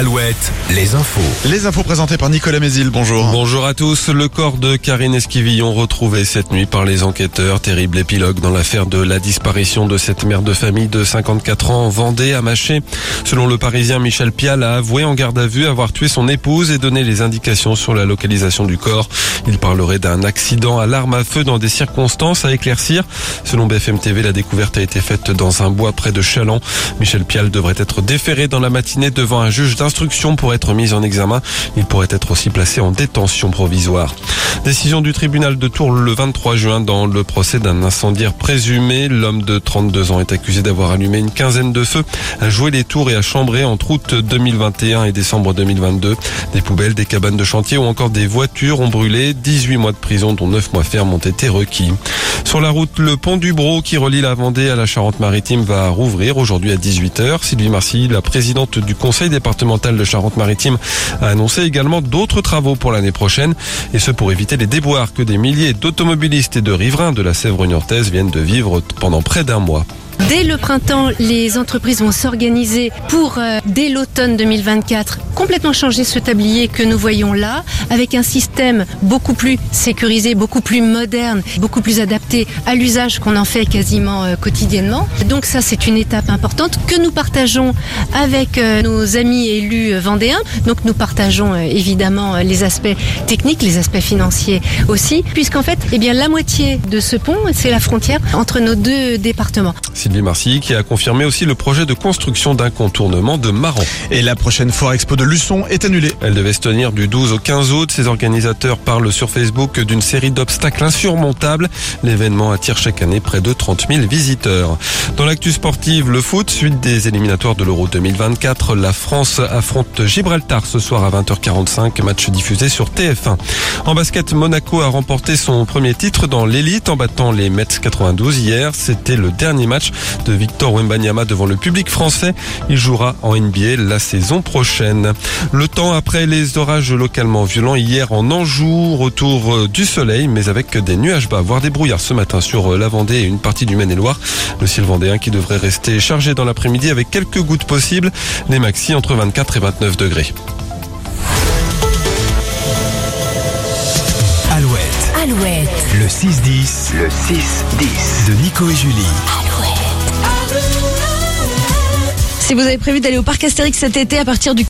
Alouette, les infos. Les infos présentées par Nicolas Mézil, bonjour. Bonjour à tous. Le corps de Karine Esquivillon retrouvé cette nuit par les enquêteurs. Terrible épilogue dans l'affaire de la disparition de cette mère de famille de 54 ans en Vendée à Maché. Selon le Parisien, Michel Pial a avoué en garde à vue avoir tué son épouse et donné les indications sur la localisation du corps. Il parlerait d'un accident à l'arme à feu dans des circonstances à éclaircir. Selon BFM TV, la découverte a été faite dans un bois près de Chaland. Michel Pial devrait être déféré dans la matinée devant un juge d'instruction pour être mis en examen. Il pourrait être aussi placé en détention provisoire. Décision du tribunal de Tours le 23 juin dans le procès d'un incendiaire présumé. L'homme de 32 ans est accusé d'avoir allumé une quinzaine de feux à jouer les tours et à chambrer entre août 2021 et décembre 2022. Des poubelles, des cabanes de chantier ou encore des voitures ont brûlé. 18 mois de prison dont 9 mois ferme ont été requis. Sur la route, le pont du Bro qui relie la Vendée à la Charente-Maritime va rouvrir aujourd'hui à 18h. Sylvie Marcy, la présidente du conseil départemental de Charente-Maritime, a annoncé également d'autres travaux pour l'année prochaine et ce pour éviter les déboires que des milliers d'automobilistes et de riverains de la Sèvre niortaise viennent de vivre pendant près d'un mois. Dès le printemps, les entreprises vont s'organiser pour, euh, dès l'automne 2024, complètement changer ce tablier que nous voyons là, avec un système beaucoup plus sécurisé, beaucoup plus moderne, beaucoup plus adapté à l'usage qu'on en fait quasiment euh, quotidiennement. Donc ça, c'est une étape importante que nous partageons avec euh, nos amis élus vendéens. Donc nous partageons euh, évidemment les aspects techniques, les aspects financiers aussi, puisqu'en fait, eh bien, la moitié de ce pont, c'est la frontière entre nos deux départements. Sylvie Marcy qui a confirmé aussi le projet de construction d'un contournement de Maran. Et la prochaine Foire Expo de Luçon est annulée. Elle devait se tenir du 12 au 15 août. Ses organisateurs parlent sur Facebook d'une série d'obstacles insurmontables. L'événement attire chaque année près de 30 000 visiteurs. Dans l'actu sportive, le foot, suite des éliminatoires de l'Euro 2024, la France affronte Gibraltar ce soir à 20h45, match diffusé sur TF1. En basket, Monaco a remporté son premier titre dans l'élite en battant les Mets 92 hier. C'était le dernier match de Victor Wembanyama devant le public français. Il jouera en NBA la saison prochaine. Le temps après les orages localement violents hier en Anjou, retour euh, du soleil, mais avec des nuages bas, voire des brouillards ce matin sur euh, la Vendée et une partie du Maine-et-Loire. Le ciel vendéen qui devrait rester chargé dans l'après-midi avec quelques gouttes possibles. Les maxi entre 24 et 29 degrés. Alouette, Alouette, le 6-10 Le 6-10. de Nico et Julie. Si vous avez prévu d'aller au parc Astérix cet été à partir du